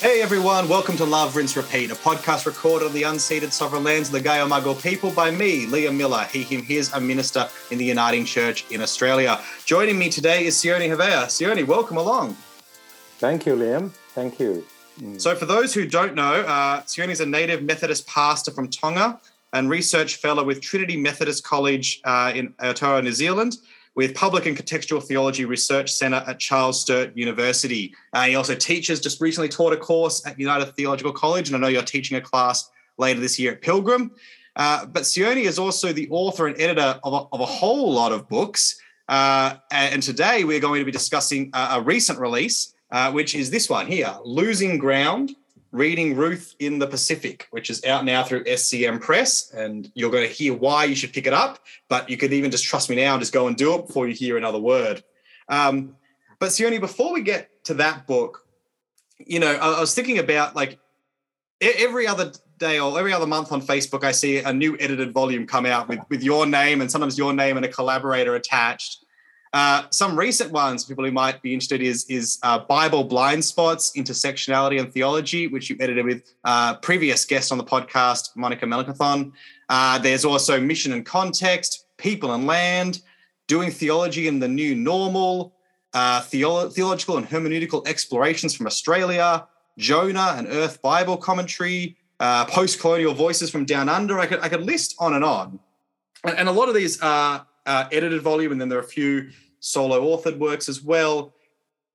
Hey everyone, welcome to Love, Rinse, Repeat, a podcast recorded on the unceded sovereign lands of the Gayo Mago people by me, Liam Miller, he, him, his, a minister in the Uniting Church in Australia. Joining me today is Jione Havea. Jione, welcome along. Thank you, Liam. Thank you. So, for those who don't know, uh, Jione is a native Methodist pastor from Tonga and research fellow with Trinity Methodist College uh, in Aotearoa, New Zealand with Public and Contextual Theology Research Centre at Charles Sturt University. Uh, he also teaches, just recently taught a course at United Theological College, and I know you're teaching a class later this year at Pilgrim. Uh, but Jione is also the author and editor of a, of a whole lot of books. Uh, and today we're going to be discussing a, a recent release, uh, which is this one here Losing Ground reading Ruth in the Pacific, which is out now through SCM Press. And you're going to hear why you should pick it up, but you could even just trust me now and just go and do it before you hear another word. Um, but Jione, before we get to that book, you know, I, I was thinking about like every other day or every other month on Facebook, I see a new edited volume come out with, with your name and sometimes your name and a collaborator attached. Uh, some recent ones, people who might be interested, is is uh, Bible blind spots, intersectionality and theology, which you edited with uh, previous guest on the podcast, Monica Melanchthon. Uh, there's also mission and context, people and land, doing theology in the new normal, uh, theolo- theological and hermeneutical explorations from Australia, Jonah and Earth Bible commentary, post-colonial voices from down under. I could I could list on and on, and, and a lot of these are uh, edited volume, and then there are a few solo authored works as well.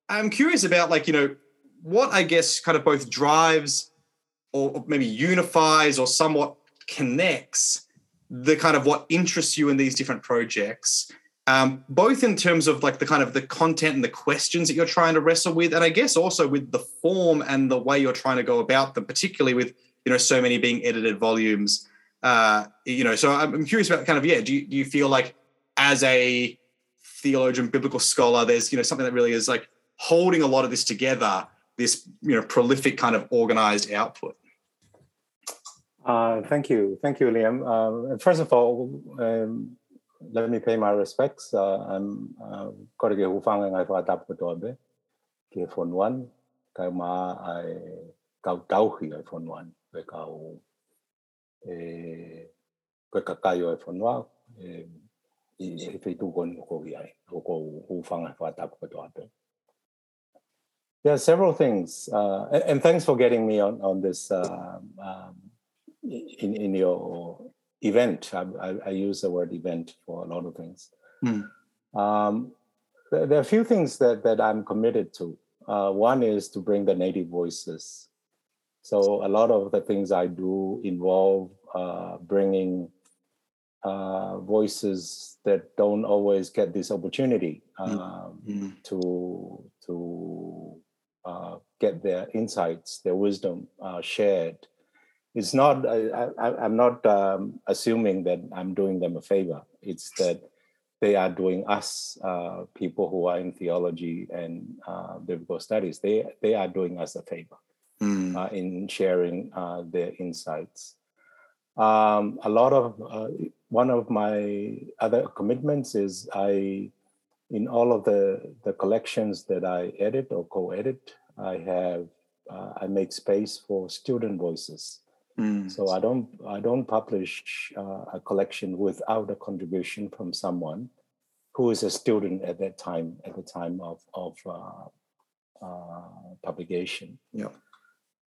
I'm curious about like you know what I guess kind of both drives or maybe unifies or somewhat connects the kind of what interests you in these different projects um, both in terms of like the kind of the content and the questions that you're trying to wrestle with and i guess also with the form and the way you're trying to go about them particularly with you know so many being edited volumes uh, you know so i'm curious about kind of yeah do you, do you feel like as a theologian, biblical scholar, there's you know something that really is like holding a lot of this together, this you know prolific kind of organized output. Uh, thank you, thank you, Liam. Uh, first of all, um, let me pay my respects. Uh, I'm qua tập của tôi bé, cái phần one, cái mà ai cao cao khi cái one, cái cái cái phần one. I fei tu kon ko ai ko ko hu fanga fa tap ko to there are several things uh, and, and, thanks for getting me on on this uh, um, in in your event. I, I, I, use the word event for a lot of things. Mm. um, there, there, are a few things that that i'm committed to. Uh, one is to bring the native voices. So a lot of the things i do involve uh, bringing uh, voices that don't always get this opportunity mm. um, mm. to to uh, get their insights, their wisdom uh, shared. It's not. I, am not um, assuming that I'm doing them a favor. It's that they are doing us, uh, people who are in theology and uh, biblical studies. They they are doing us a favor mm. in sharing their insights. Um, a lot of one of my other commitments is I, in all of the the collections that I edit or co-edit, I have uh, I make space for student voices. Mm. So I don't I don't publish uh, a collection without a contribution from someone who is a student at that time at the time of of uh, uh publication. Yeah.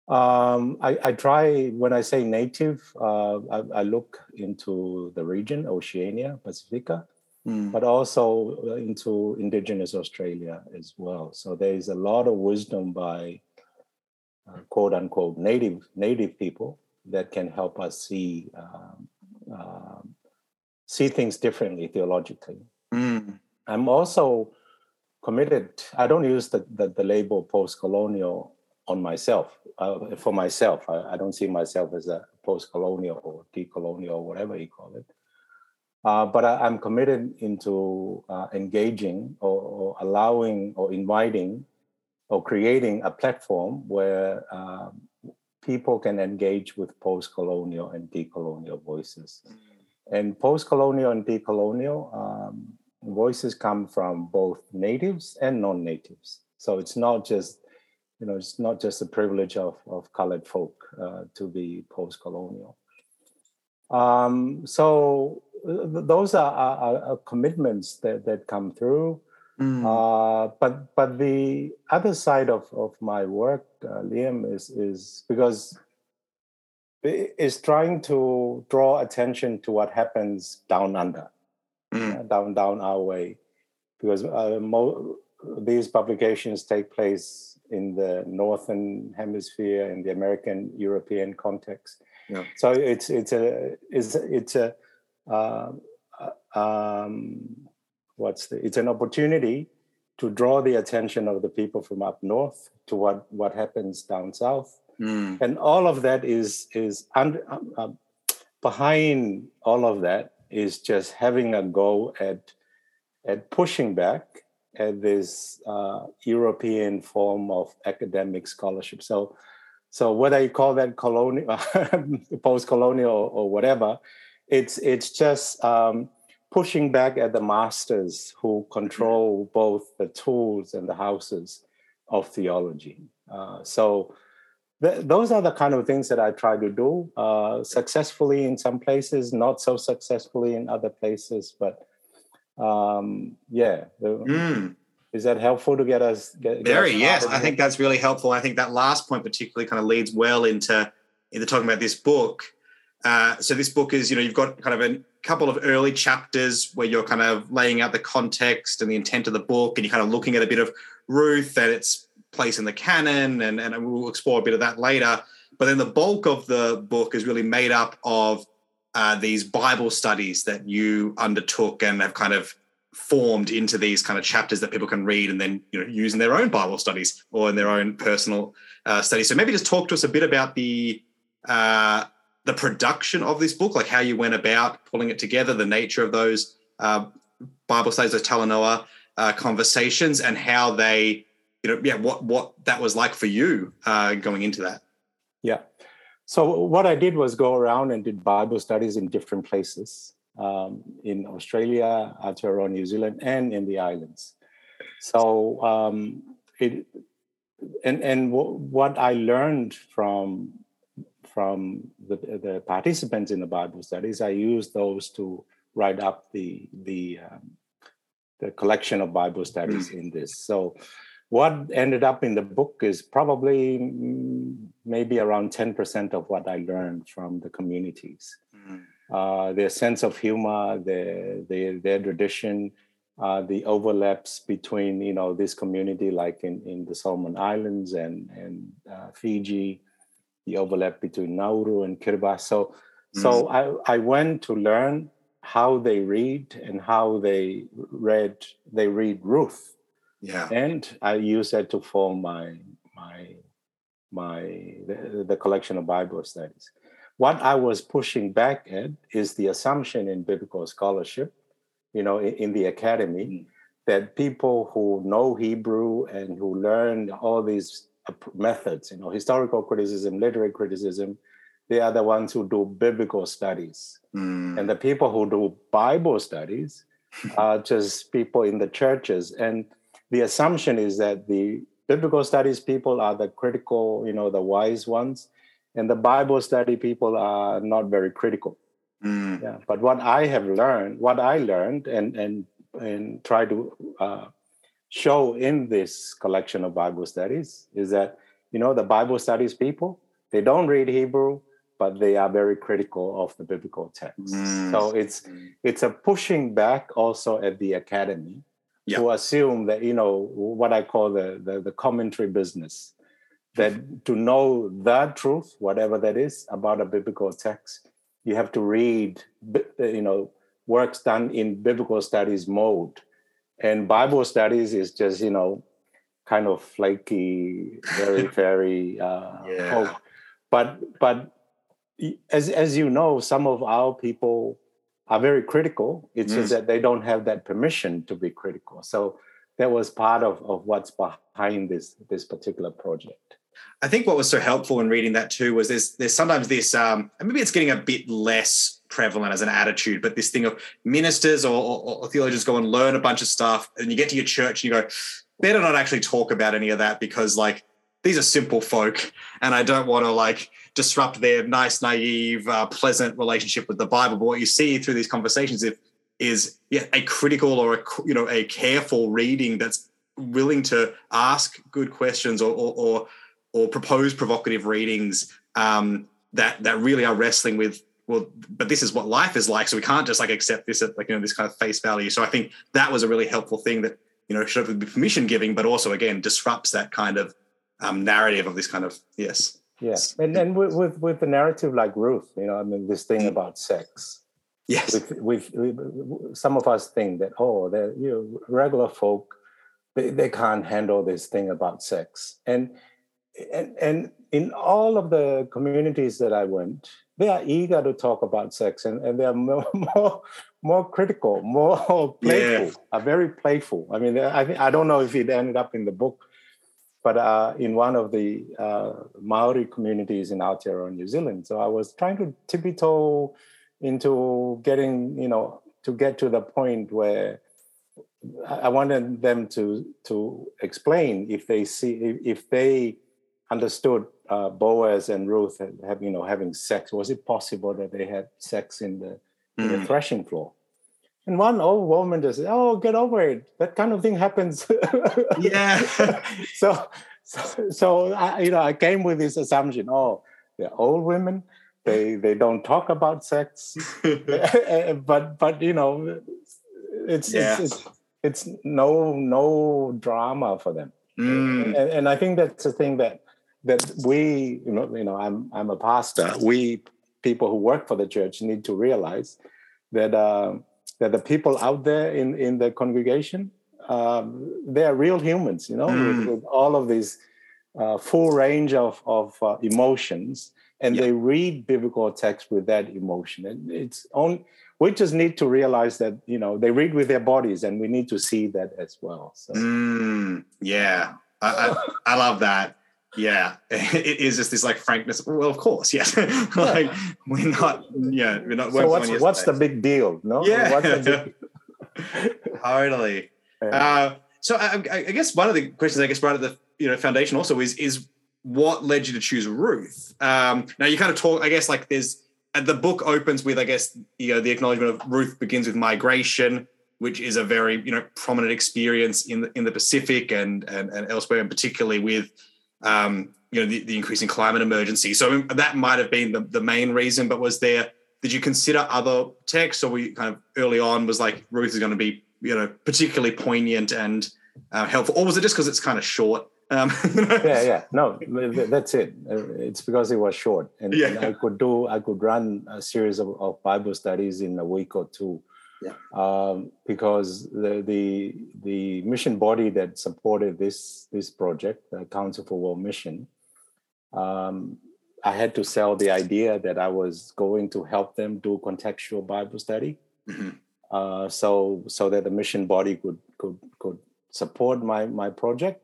Um, I, I, try when I say native, uh, I, I, look into the region, Oceania, Pacifica, mm. but also into indigenous Australia as well. So there is a lot of wisdom by uh, quote unquote native native people that can help us see um, uh, see things differently theologically. Mm. I'm also committed. I don't use the, the, the label post colonial on myself uh, for myself. I, I, don't see myself as a post-colonial or decolonial or whatever you call it. Uh, but I, am committed into uh, engaging or, or, allowing or inviting or creating a platform where um, people can engage with post-colonial and decolonial voices. And post-colonial and decolonial um, voices come from both natives and non-natives. So it's not just you know, it's not just the privilege of, of colored folk uh, to be post-colonial. Um, so th- those are, are, are, commitments that, that come through. Mm. Uh, but but the other side of, of my work, uh, Liam, is is because is trying to draw attention to what happens down under, mm. down down our way, because uh, mo- these publications take place in the northern hemisphere in the American European context. Yeah. So it's it's a it's it's a uh, um, what's the it's an opportunity to draw the attention of the people from up north to what what happens down south mm. and all of that is is under uh, behind all of that is just having a go at at pushing back at this uh, European form of academic scholarship. So, so whether you call that colonial, post-colonial, or, whatever, it's it's just um, pushing back at the masters who control both the tools and the houses of theology. Uh, so th- those are the kind of things that I try to do uh, successfully in some places, not so successfully in other places. But um, yeah, mm. is that helpful to get us? Get, Very get us yes, I think that's really helpful. I think that last point particularly kind of leads well into into talking about this book. Uh, so this book is, you know, you've got kind of a couple of early chapters where you're kind of laying out the context and the intent of the book, and you're kind of looking at a bit of Ruth and its place in the canon, and, and we'll explore a bit of that later. But then the bulk of the book is really made up of uh, these Bible studies that you undertook and have kind of formed into these kind of chapters that people can read and then you know use in their own Bible studies or in their own personal uh, studies. So maybe just talk to us a bit about the uh, the production of this book, like how you went about pulling it together, the nature of those uh, Bible studies, those Talanoa uh, conversations, and how they you know, yeah, what what that was like for you uh, going into that. Yeah. So what I did was go around and did Bible studies in different places um, in Australia, Aotearoa, New Zealand, and in the islands. So um, it and and w- what I learned from from the, the participants in the Bible studies, I used those to write up the the um, the collection of Bible studies mm. in this. So what ended up in the book is probably mm, maybe around 10% of what I learned from the communities. Mm. Uh, their sense of humor, their, their, their tradition, uh, the overlaps between, you know, this community like in, in the Solomon Islands and, and uh, Fiji, the overlap between Nauru and Kiribati. So, mm. so I, I went to learn how they read and how they read, they read Ruth yeah. And I use that to form my my my the, the collection of Bible studies. What I was pushing back at is the assumption in biblical scholarship, you know, in, in the academy, mm. that people who know Hebrew and who learn all these methods, you know, historical criticism, literary criticism, they are the ones who do biblical studies. Mm. And the people who do Bible studies are just people in the churches. And the assumption is that the biblical studies people are the critical, you know, the wise ones, and the Bible study people are not very critical. Mm. Yeah, but what I have learned, what I learned, and and and try to uh, show in this collection of Bible studies is that you know the Bible studies people they don't read Hebrew, but they are very critical of the biblical text. Mm. So it's it's a pushing back also at the academy yeah. to assume that you know what I call the, the, the commentary business, that to know the truth, whatever that is, about a biblical text, you have to read you know works done in biblical studies mode, and Bible studies is just you know kind of flaky, very very uh, yeah. but but as as you know, some of our people are very critical. It's mm. just that they don't have that permission to be critical. So that was part of, of what's behind this this particular project. I think what was so helpful in reading that too was there's there's sometimes this um, maybe it's getting a bit less prevalent as an attitude, but this thing of ministers or, or, or theologians go and learn a bunch of stuff, and you get to your church and you go, better not actually talk about any of that because like these are simple folk, and I don't want to like disrupt their nice, naive, uh, pleasant relationship with the Bible. But what you see through these conversations is, is yeah, a critical or a you know a careful reading that's willing to ask good questions or or or, or propose provocative readings um, that that really are wrestling with well, but this is what life is like, so we can't just like accept this at like you know this kind of face value. So I think that was a really helpful thing that you know should be permission giving, but also again disrupts that kind of um, narrative of this kind of yes. Yes, and then with, with, with the narrative like Ruth, you know, I mean, this thing about sex. Yes, with, with, with some of us think that oh, they're you know regular folk, they, they can't handle this thing about sex, and and and in all of the communities that I went, they are eager to talk about sex, and, and they are more, more more critical, more playful, yeah. are very playful. I mean, I think I don't know if it ended up in the book but uh, in one of the uh, Maori communities in Aotearoa, New Zealand. So I was trying to tiptoe into getting, you know, to get to the point where I wanted them to to explain if they see if they understood uh, Boaz and Ruth have you know having sex. Was it possible that they had sex in the, mm. in the hmm. threshing floor? And one old woman just said, "Oh, get over it. That kind of thing happens." yeah. so, so, so I, you know, I came with this assumption: oh, they're old women. They they don't talk about sex, but but you know, it's, yeah. it's, it's it's no no drama for them. Mm. And, and I think that's the thing that that we you know you know I'm I'm a pastor. We people who work for the church need to realize that. Uh, that the people out there in in the congregation um, they are real humans you know mm. with, with, all of these uh, full range of of uh, emotions and they read biblical text with that emotion. And it's on we just need to realize that you know they read with their bodies and we need to see that as well so. Mm, yeah. I, I, I love that yeah. It is just this like frankness. Well of course yes. Like we're not yeah we're not working. so what's, what's the big deal no? Yeah. Big... totally. Yeah. uh, so I, I, guess one of the questions i guess right at the you know foundation also is is what led you to choose ruth? Um now you kind of talk i guess like there's uh, the book opens with i guess you know the acknowledgement of ruth begins with migration which is a very you know prominent experience in the in the pacific and and, and elsewhere and particularly with um, you know, the, the increasing climate emergency. So that might have been the, the main reason, but was there, did you consider other texts or we kind of early on was like Ruth is going to be, you know, particularly poignant and uh, helpful? Or was it just because it's kind of short? Um, yeah, yeah, no, that's it. It's because it was short, and, yeah. and, I could do, I could run a series of, of Bible studies in a week or two, yeah. Um, because the, the the mission body that supported this this project, the Council for World Mission, um, I had to sell the idea that I was going to help them do contextual Bible study, mm-hmm. uh, so so that the mission body could could could support my my project.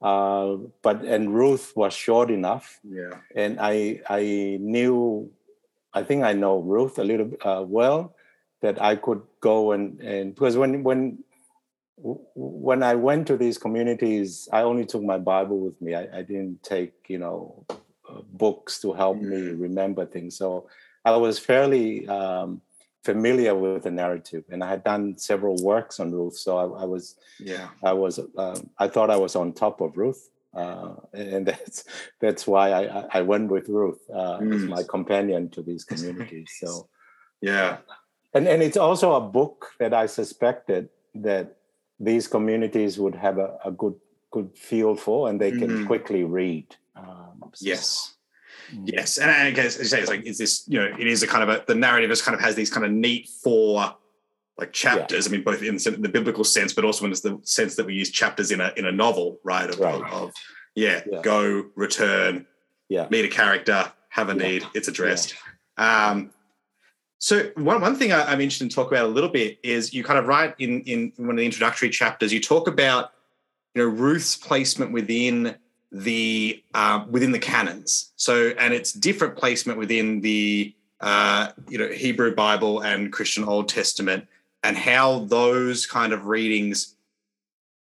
Uh, but and Ruth was short enough, yeah, and I I knew, I think I know Ruth a little uh, well that I could go and and because when when when I went to these communities, I only took my Bible with me. I, I didn't take you know uh, books to help me mm. remember things. So I was fairly um, familiar with the narrative, and I had done several works on Ruth. So I, I was yeah I was uh, I thought I was on top of Ruth. Uh, and that's that's why I, I went with Ruth uh, mm. as my companion to these communities. So yeah, and and it's also a book that I suspected that these communities would have a, a good good feel for, and they can mm. quickly read. Um, yes. Mm. Yes, and I guess as you say, it's like is this you know it is a kind of a the narrative is kind of has these kind of neat four like chapters. Yeah. I mean, both in the biblical sense, but also in the sense that we use chapters in a in a novel, right? Of, right. of yeah, yeah, go, return, yeah, meet a character, have a yeah. need, it's addressed. Um, so one, one thing I, am interested in talk about a little bit is you kind of write in, in one of the introductory chapters, you talk about you know Ruth's placement within the uh, within the canons. So and it's different placement within the uh, you know Hebrew Bible and Christian Old Testament, and how those kind of readings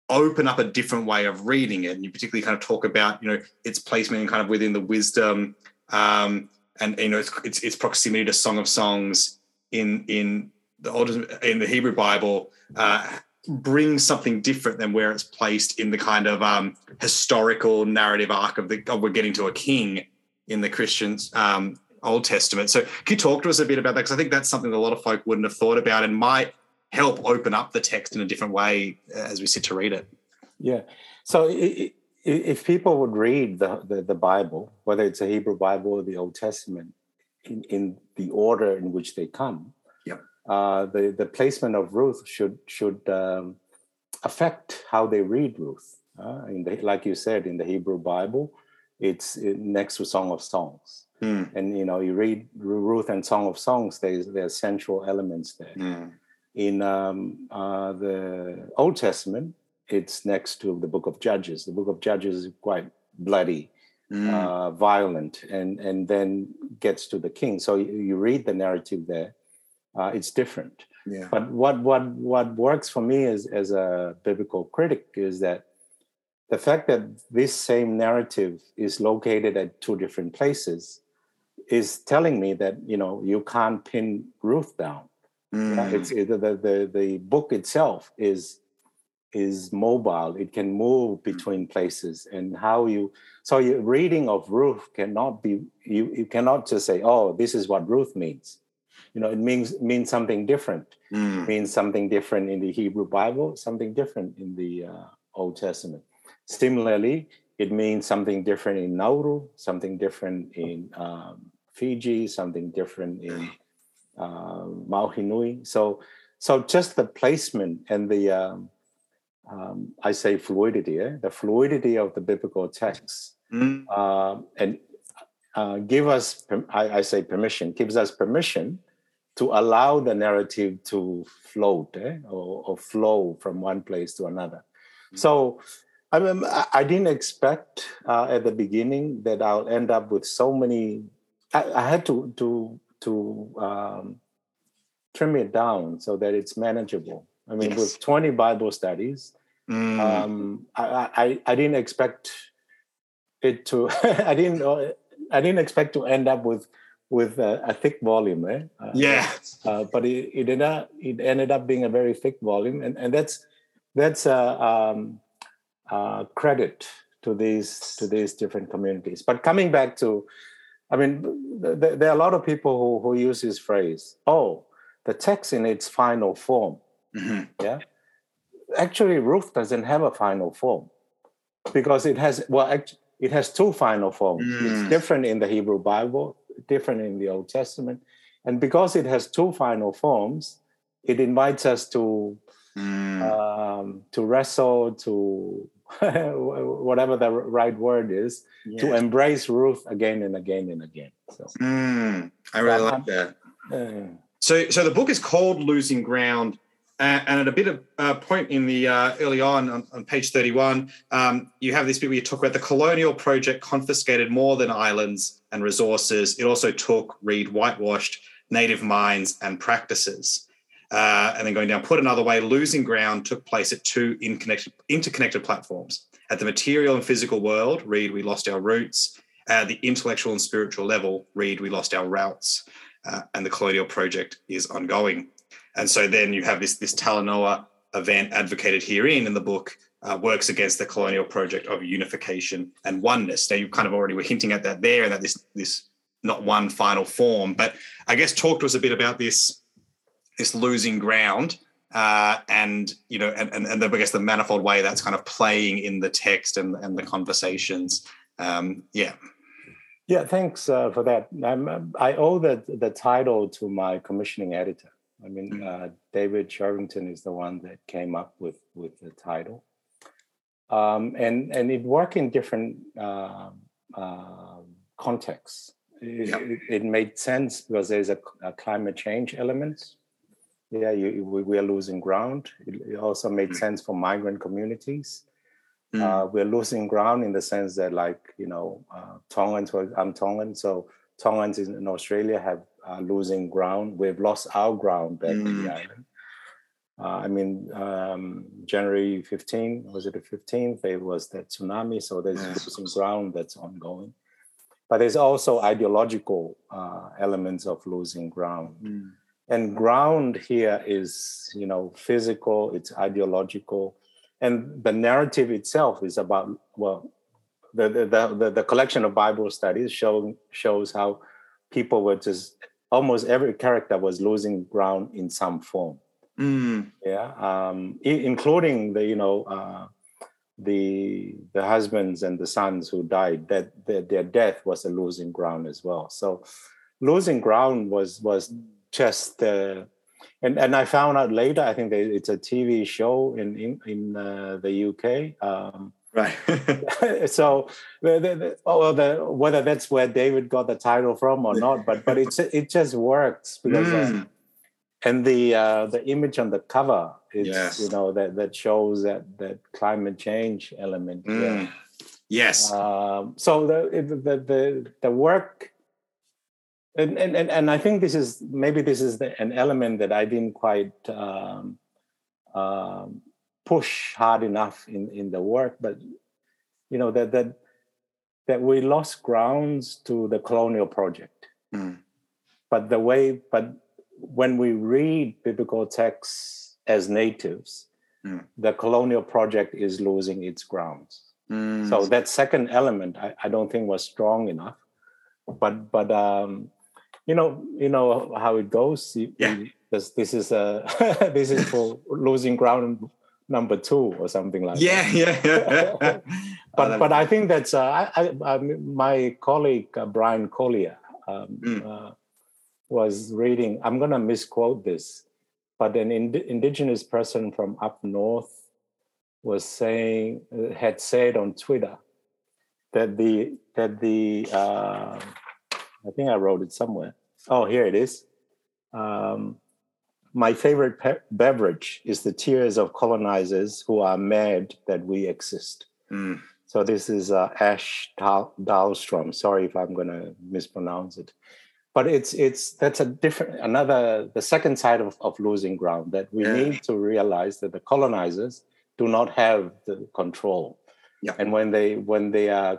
open up a different way of reading it. And you particularly kind of talk about, you know, its placement kind of within the wisdom um, and you know its, its, its proximity to Song of Songs in in the old in the Hebrew Bible uh, brings something different than where it's placed in the kind of um, historical narrative arc of the of we're getting to a king in the Christians um, Old Testament. So can you talk to us a bit about that? Because I think that's something that a lot of folk wouldn't have thought about and might help open up the text in a different way as we sit to read it. Yeah. So it, if people would read the, the, the, Bible, whether it's a Hebrew Bible or the Old Testament, in, in the order in which they come, yep. uh, the, the placement of Ruth should should um, affect how they read Ruth. Uh, in the, like you said, in the Hebrew Bible, it's next to Song of Songs. Mm. And you know, you read Ruth and Song of Songs, there's there's central elements there. Mm. In um, uh, the Old Testament, it's next to the book of Judges. The book of Judges is quite bloody, mm. uh, violent, and and then gets to the king. So you, you read the narrative there. Uh, it's different. Yeah. But what what what works for me as as a biblical critic is that the fact that this same narrative is located at two different places is telling me that you know you can't pin Ruth down. Mm. It's the, the the book itself is is mobile it can move mm-hmm. between places and how you so your reading of ruth cannot be you, you cannot just say oh this is what ruth means you know it means means something different mm. means something different in the hebrew bible something different in the uh, old testament similarly it means something different in nauru something different in um, fiji something different in uh. So, so just the placement and the um, um, I say fluidity, eh? the fluidity of the biblical text, mm. uh, and uh, give us, I, I, say permission, gives us permission to allow the narrative to float eh? or, or, flow from one place to another. Mm. So I, mean, I didn't expect uh, at the beginning that I'll end up with so many. I, I had to to to um, trim it down so that it's manageable. I mean, yes. with 20 Bible studies, mm. um, I, I, I didn't expect it to. I didn't. I didn't expect to end up with with a, a thick volume. Eh? Uh, yeah. Uh, but it, it ended up it ended up being a very thick volume, and, and that's that's a um, uh, credit to these to these different communities. But coming back to, I mean, th- th- there are a lot of people who who use this phrase. Oh, the text in its final form. Mm-hmm. Yeah. Actually, Ruth doesn't have a final form because it has well, it has two final forms. Mm. It's different in the Hebrew Bible, different in the Old Testament, and because it has two final forms, it invites us to mm. um, to wrestle, to whatever the right word is, yeah. to embrace Ruth again and again and again. So, mm. I really like that. Uh, so, so the book is called Losing Ground. And at a bit of uh, point in the uh, early on, on, on page 31, um, you have this bit where you talk about the colonial project confiscated more than islands and resources. It also took, read, whitewashed native minds and practices. Uh, and then going down, put another way, losing ground took place at two interconnected, interconnected platforms. At the material and physical world, read, we lost our roots. At the intellectual and spiritual level, read, we lost our routes uh, and the colonial project is ongoing. And so then you have this this Talanoa event advocated herein in the book uh, works against the colonial project of unification and oneness. Now you kind of already were hinting at that there, and that this this not one final form. But I guess talk to us a bit about this this losing ground uh, and you know and, and, and the, I guess the manifold way that's kind of playing in the text and, and the conversations. Um, yeah. Yeah, thanks uh, for that. I'm, i owe the, the title to my commissioning editor. I mean, mm. uh, David Shervington is the one that came up with, with the title. Um, and, and it worked in different uh, contexts. It, yep. it, it, made sense because there's a, a climate change element. Yeah, you, we, we, are losing ground. It, it also made mm. sense for migrant communities Mm. Uh, we're losing ground in the sense that, like you know, uh, Tongans. I'm Tongan, so Tongans in Australia have uh, losing ground. We've lost our ground back mm. in the mm. island. Uh, I mean, um, January 15, was it the 15th? It was that tsunami. So there's Yes. losing ground that's ongoing. But there's also ideological uh, elements of losing ground. And ground here is, you know, physical, it's ideological. And the narrative itself is about, well, the, the, the, the, the collection of Bible studies show, shows how people were just, almost every character was losing ground in some form Mm. yeah um including the you know uh the the husbands and the sons who died that their, their death was a losing ground as well so losing ground was was just uh, and and i found out later i think it's a tv show in in, in uh, the uk um Right. so the, the, the, oh, the, whether that's where david got the title from or not but but it's it just works because uh, Mm. and the uh, the image on the cover is Yes. you know that that shows that that climate change element Mm. Yes. um, so the, the the the work and, and and and I think this is maybe this is the, an element that I didn't quite um, um, push hard enough in in the work, but you know that that that we lost grounds to the colonial project Mm. but the way but when we read biblical texts as natives Mm. the colonial project is losing its grounds Mm. so that second element I, I don't think was strong enough but but um you know you know how it goes You- Yeah. you- this, this is a this is for losing ground number two or something like that yeah, yeah, yeah. but but I think that's uh, I, I, I my colleague uh, Brian Collier um, Mm. uh, was reading. I'm gonna misquote this, but an ind- indigenous person from up north was saying uh, had said on Twitter that the that the uh, I think I wrote it somewhere. Oh, here it is. Um, my favorite pe- beverage is the tears of colonizers who are mad that we exist. Mm. So this is uh, Ash Dahl- Dahlstrom. Sorry if I'm going to mispronounce it, but it's it's that's a different another the second side of, of losing ground that we Yeah. need to realize that the colonizers do not have the control, Yeah. and when they when they are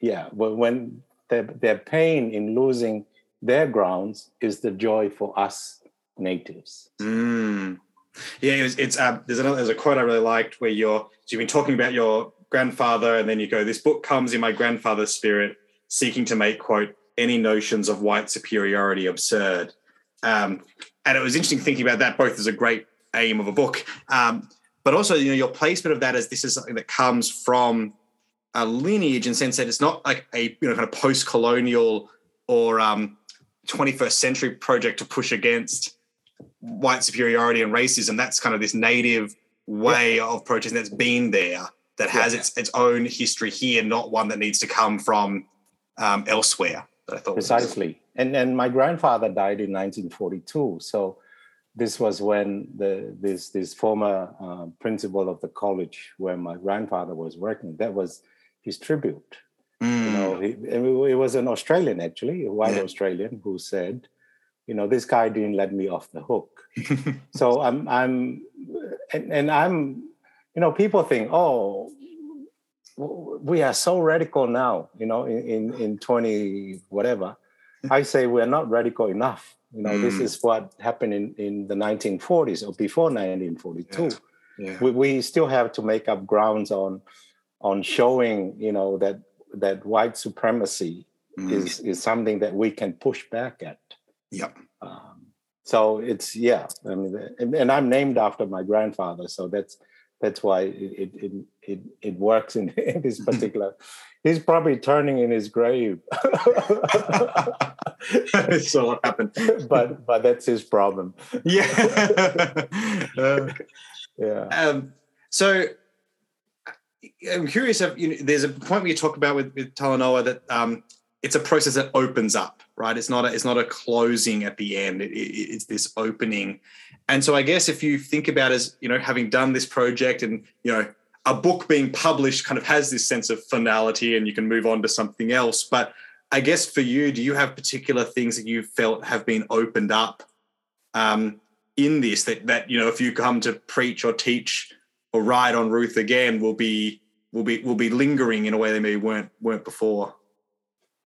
yeah when when their their pain in losing their grounds is the joy for us natives. Mm. Yeah, it was, it's uh, there's another there's a quote I really liked where you're so you've been talking about your grandfather, and then you go, "This book comes in my grandfather's spirit, seeking to make quote any notions of white superiority absurd." Um, and it was interesting thinking about that both as a great aim of a book, um, but also you know your placement of that as this is something that comes from a lineage in sense that it's not like a you know kind of post-colonial or um, 21st century project to push against white superiority and racism. That's kind of this native way of protesting that's been there that has Yeah. its its own history here, not one that needs to come from um, elsewhere. That I thought was- precisely and and my grandfather died in 1942 so this was when the this this former uh, principal of the college where my grandfather was working that was his tribute Mm. you know he, it was an australian actually a white Yeah. australian who said you know this guy didn't let me off the hook so i'm i'm and, and i'm you know people think oh we are so radical now you know in in, in 20 whatever i say we're not radical enough you know this Mm. is what happened in in the 1940s or before 1942 yeah. we, we still have to make up grounds on on showing you know that that white supremacy Mm. is is something that we can push back at Yep. um, so it's yeah i mean and, and i'm named after my grandfather so that's that's why it it it, it works in, in this particular he's probably turning in his grave so what happened? but but that's his problem Yeah. Uh, yeah Um, so I'm curious if you know, there's a point where you talk about with, with Talanoa that um, it's a process that opens up, right? It's not a, it's not a closing at the end. It, it- it's this opening, and so I guess if you think about as you know having done this project and you know a book being published kind of has this sense of finality and you can move on to something else. But I guess for you, do you have particular things that you felt have been opened up um, in this that that you know if you come to preach or teach or write on Ruth again will be will be will be lingering in a way they maybe weren't weren't before.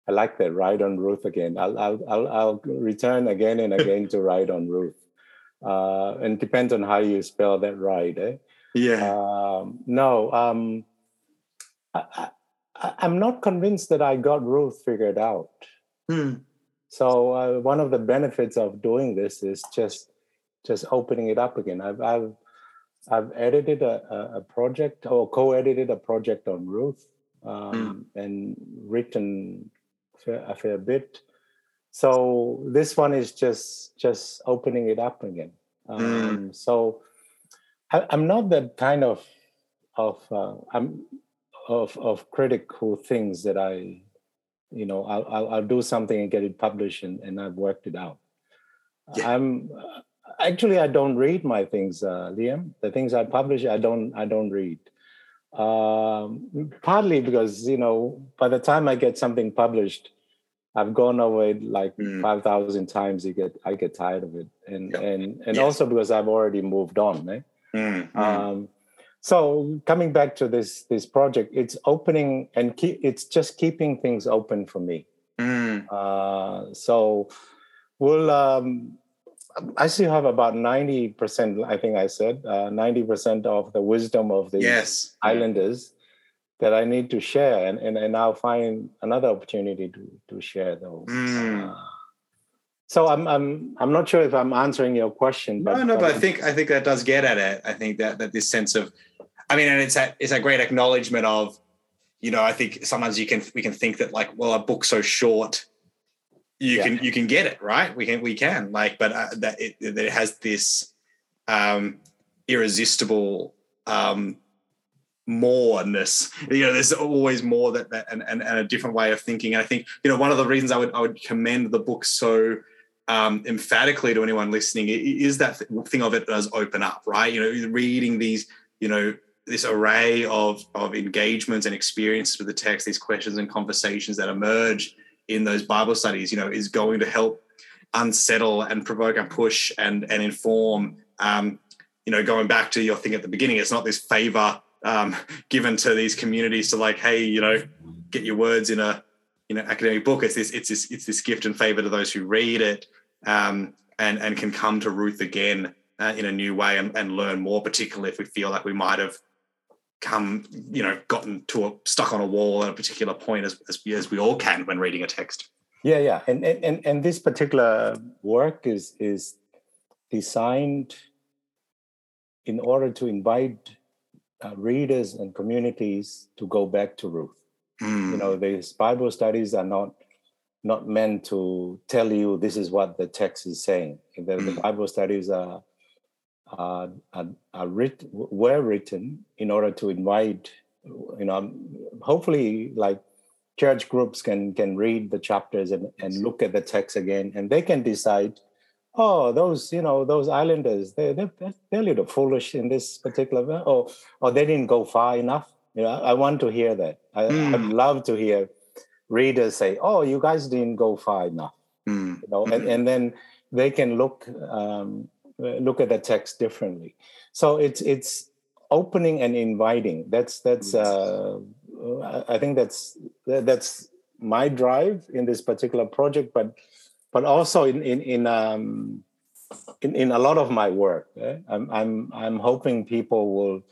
I like that. Ride on Ruth again. I'll I'll I'll, I'll return again and again to ride on Ruth. Uh, and depends on how you spell that right. Eh? Yeah. Um, no, um, I, I'm not convinced that I got Ruth figured out. Hmm. So uh, one of the benefits of doing this is just just opening it up again. I've I've I've edited a, a project or co-edited a project on Ruth um, mm. and written a fair bit. So this one is just just opening it up again. Um, mm. So I, am not that kind of of uh, I'm of of critic who thinks that I, you know, I'll, I'll, I'll do something and get it published and, and I've worked it out. Yeah. I'm actually I don't read my things, uh, Liam. The things I publish, I don't I don't read. Um, partly because you know by the time I get something published, I've gone over it like mm. five thousand times. You get I get tired of it, and yep. and and yes. also because I've already moved on. Eh? Mm. Um, so coming back to this this project, it's opening and keep, it's just keeping things open for me. Mm. Uh, so we'll um, I still have about 90%, I think I said, uh, 90% of the wisdom of the yes. islanders that I need to share. And, and, and I'll find another opportunity to, to share those. Mm. Uh, so I'm, I'm, I'm not sure if I'm answering your question. But, no, no, but I think, I think that does get at it. I think that, that this sense of, I mean, and it's a, it's a great acknowledgement of, you know, I think sometimes you can, we can think that like, well, a book's so short, you yeah. can you can get it right? We can we can like but uh, that it that it has this um irresistible um moreness. You know there's always more that, that and, and, and a different way of thinking. And i think you know one of the reasons i would i would commend the book so um, emphatically to anyone listening is that thing of it does open up right? You know reading these you know this array of of engagements and experiences with the text these questions and conversations that emerge in those Bible studies, you know, is going to help unsettle and provoke and push and and inform. Um, you know, going back to your thing at the beginning, it's not this favor um, given to these communities to like, hey, you know, get your words in a you know academic book. It's this it's this it's this gift and favor to those who read it um, and and can come to Ruth again uh, in a new way and, and learn more, particularly if we feel like we might have come, you know, gotten to a stuck on a wall at a particular point as, as, as we all can when reading a text. Yeah, yeah. And, and, and this particular work is, is designed in order to invite uh, readers and communities to go back to Ruth. Mm. You know, these Bible studies are not not meant to tell you this is what the text is saying. The, mm. the Bible studies are are, are writ- were written in order to invite, you know, hopefully like church groups can can read the chapters and, and look at the text again, and they can decide, oh, those you know those islanders they they they're a little foolish in this particular, or or they didn't go far enough. You know, I, want to hear that. I, mm. I'd love to hear readers say, oh, you guys didn't go far enough. Mm. You know, and, and then they can look um, look at the text differently. So it's it's opening and inviting. That's that's uh, I think that's that's my drive in this particular project, but but also in in in um, in, in a lot of my work. Eh? I'm I'm I'm hoping people will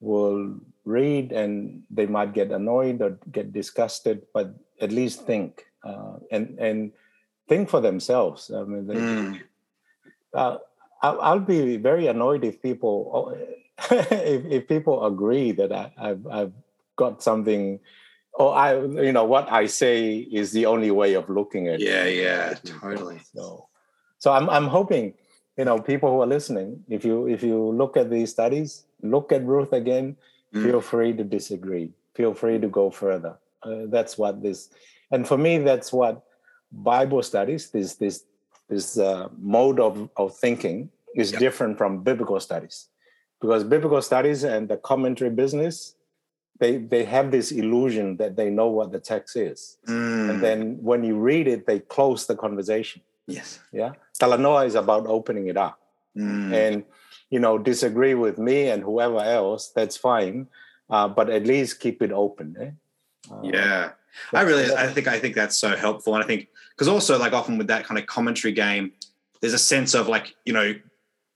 will read and they might get annoyed or get disgusted, but at least think uh, and and think for themselves. I mean, they, mm. uh, I'll, be very annoyed if people if, if people agree that I, have I've got something or I you know what I say is the only way of looking at yeah, it. Yeah, yeah, totally. So so I'm I'm hoping you know people who are listening if you if you look at these studies look at Ruth again mm. feel free to disagree feel free to go further uh, that's what this and for me that's what Bible studies this this this uh, mode of, of thinking is yep. different from biblical studies because biblical studies and the commentary business they they have this illusion that they know what the text is mm. and then when you read it they close the conversation yes yeah talanoa is about opening it up mm. and you know disagree with me and whoever else that's fine uh, but at least keep it open eh? uh, yeah i really i think i think that's so helpful. And i think because also like often with that kind of commentary game there's a sense of like you know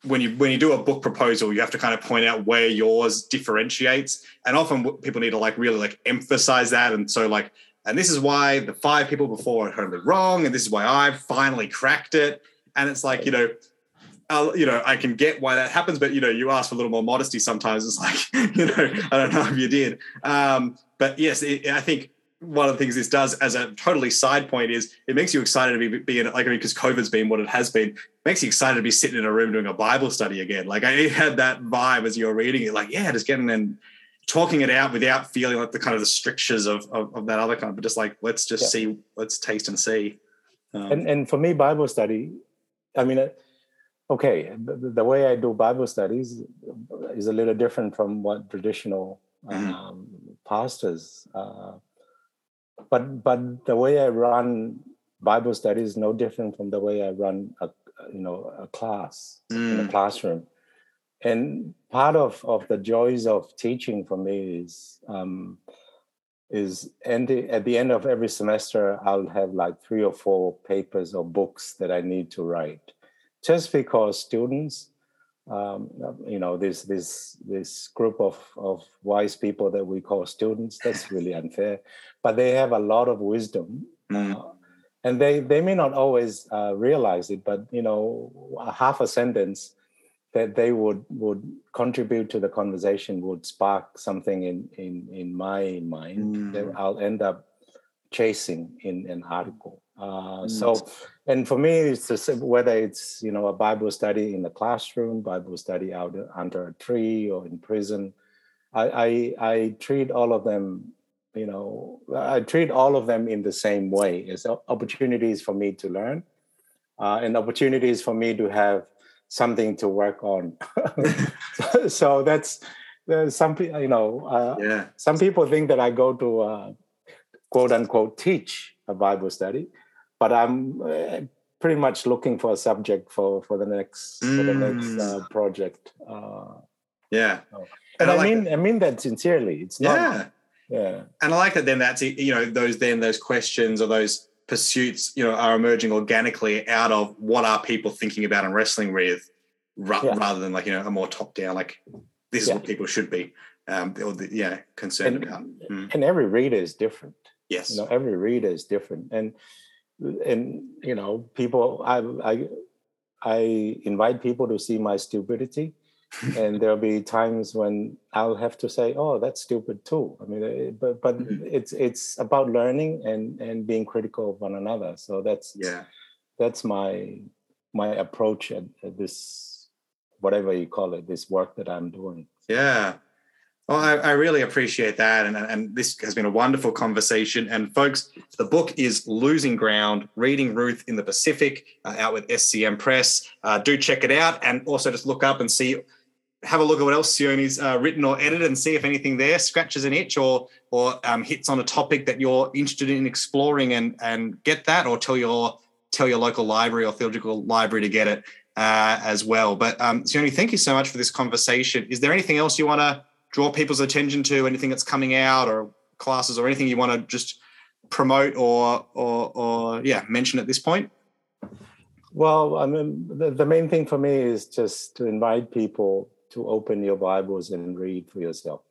when you when you do a book proposal you have to kind of point out where yours differentiates. And often people need to like really like emphasize that. And so like and this is why the five people before are totally wrong. And this is why i've finally cracked it. And it's like you know I'll, you know, I can get why that happens, but you know, you ask for a little more modesty sometimes. It's like, you know, I don't know if you did, um, but yes, it, I think one of the things this does as a totally side point is it makes you excited to be, be in like I mean because COVID's been what it has been it makes you excited to be sitting in a room doing a Bible study again. Like I had that vibe as you're reading it, like yeah, just getting and talking it out without feeling like the kind of the strictures of, of, of that other kind, but just like let's just yeah. see, let's taste and see. Um, and and for me, Bible study, I mean, okay, the, the, way I do Bible studies is a little different from what traditional mm-hmm. um, pastors. Uh, but but the way I run Bible study is no different from the way I run a you know a class mm. in a mm. classroom. And part of, of the joys of teaching for me is um, is end, at the end of every semester I'll have like three or four papers or books that I need to write, just because students um, you know this this this group of of wise people that we call students that's really unfair but they have a lot of wisdom mm. uh, and they they may not always uh, realize it but you know a half a sentence that they would would contribute to the conversation would spark something in in in my mind mm. that i'll end up chasing in an article uh, mm. So, and for me, it's just whether it's you know a Bible study in the classroom, Bible study out under a tree or in prison. I, I, I treat all of them, you know, I treat all of them in the same way as opportunities for me to learn, uh, and opportunities for me to have something to work on. so, that's some people, you know, uh, yeah. some people think that I go to uh, quote unquote teach a Bible study but I'm uh, pretty much looking for a subject for for the next mm. for the next uh, mm. project. Uh, yeah, so. and, I, I mean that. I mean that sincerely. It's not. Yeah. Yeah. And I like that. Then that's you know those then those questions or those pursuits you know are emerging organically out of what are people thinking about and wrestling with, ra- yeah. rather than like you know a more top down like this is yeah. what people should be um or the, yeah concerned and, about. Mm. And every reader is different. Yes. You know every reader is different and and you know people i i i invite people to see my stupidity. And there'll be times when i'll have to say oh that's stupid too. I mean eh, but but mm-hmm. it's it's about learning and and being critical of one another. So that's yeah. that's my my approach at, at this whatever you call it this work that i'm doing. Yeah well, I, I, really appreciate that. And, and this has been a wonderful conversation. And folks, the book is Losing Ground Reading Ruth in the Pacific, uh, out with SCM Press. Uh, do check it out. And also just look up and see, have a look at what else Jione's uh, written or edited and see if anything there scratches an itch or or um, hits on a topic that you're interested in exploring and, and get that or tell your tell your local library or theological library to get it uh, as well. But um, Sione, thank you so much for this conversation. Is there anything else you want to draw people's attention to anything that's coming out or classes or anything you want to just promote or or, or yeah mention at this point? Well i mean the, the main thing for me is just to invite people to open your bibles and read for yourself.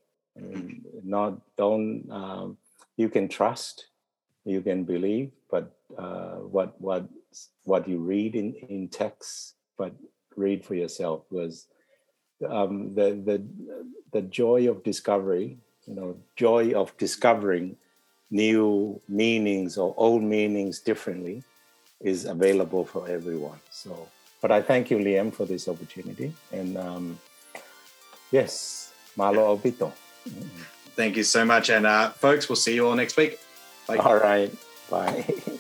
Not don't um, you can trust you can believe but uh, what what what you read in in text but read for yourself was um, the the the joy of discovery, you know, joy of discovering new meanings or old meanings differently, is available for everyone. So, but I thank you, Liam, for this opportunity, and um, yes, malo obito. Thank you so much, and uh, folks, we'll see you all next week. Bye. All right, bye.